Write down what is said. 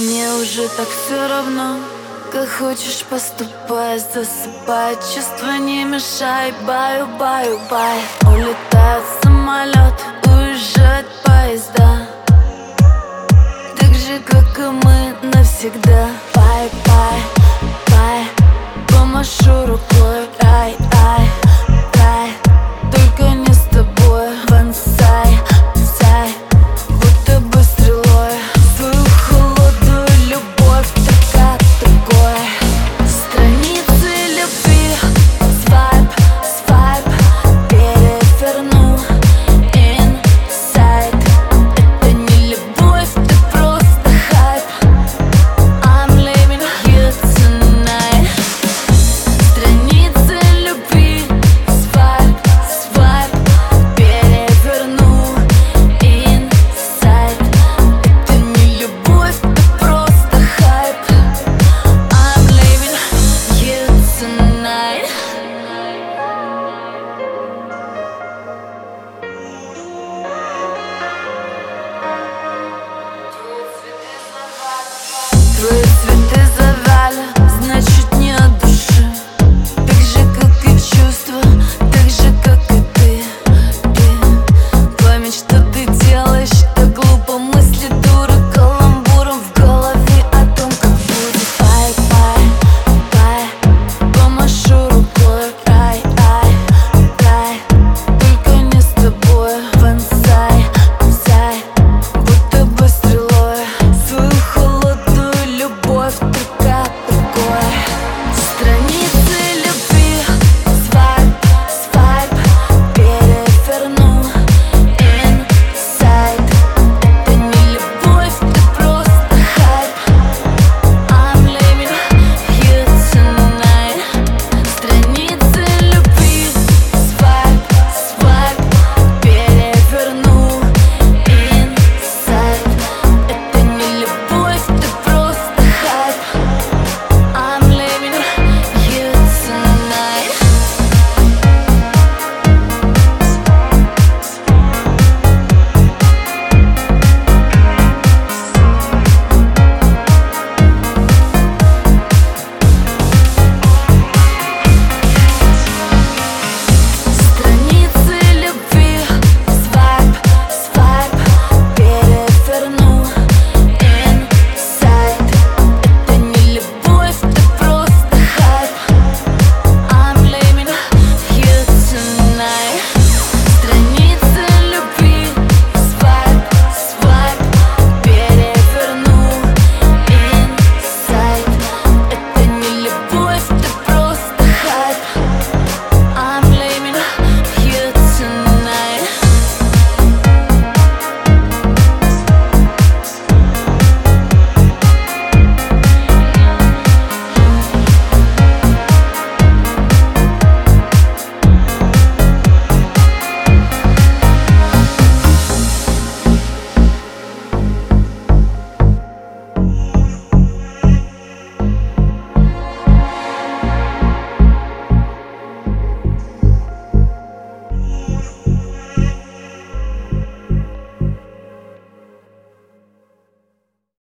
Мне уже так все равно Как хочешь поступай Засыпай, чувства не мешай Баю, баю, бай. Улетает самолет Уезжают поезда. Так же, как и мы навсегда. Бай, With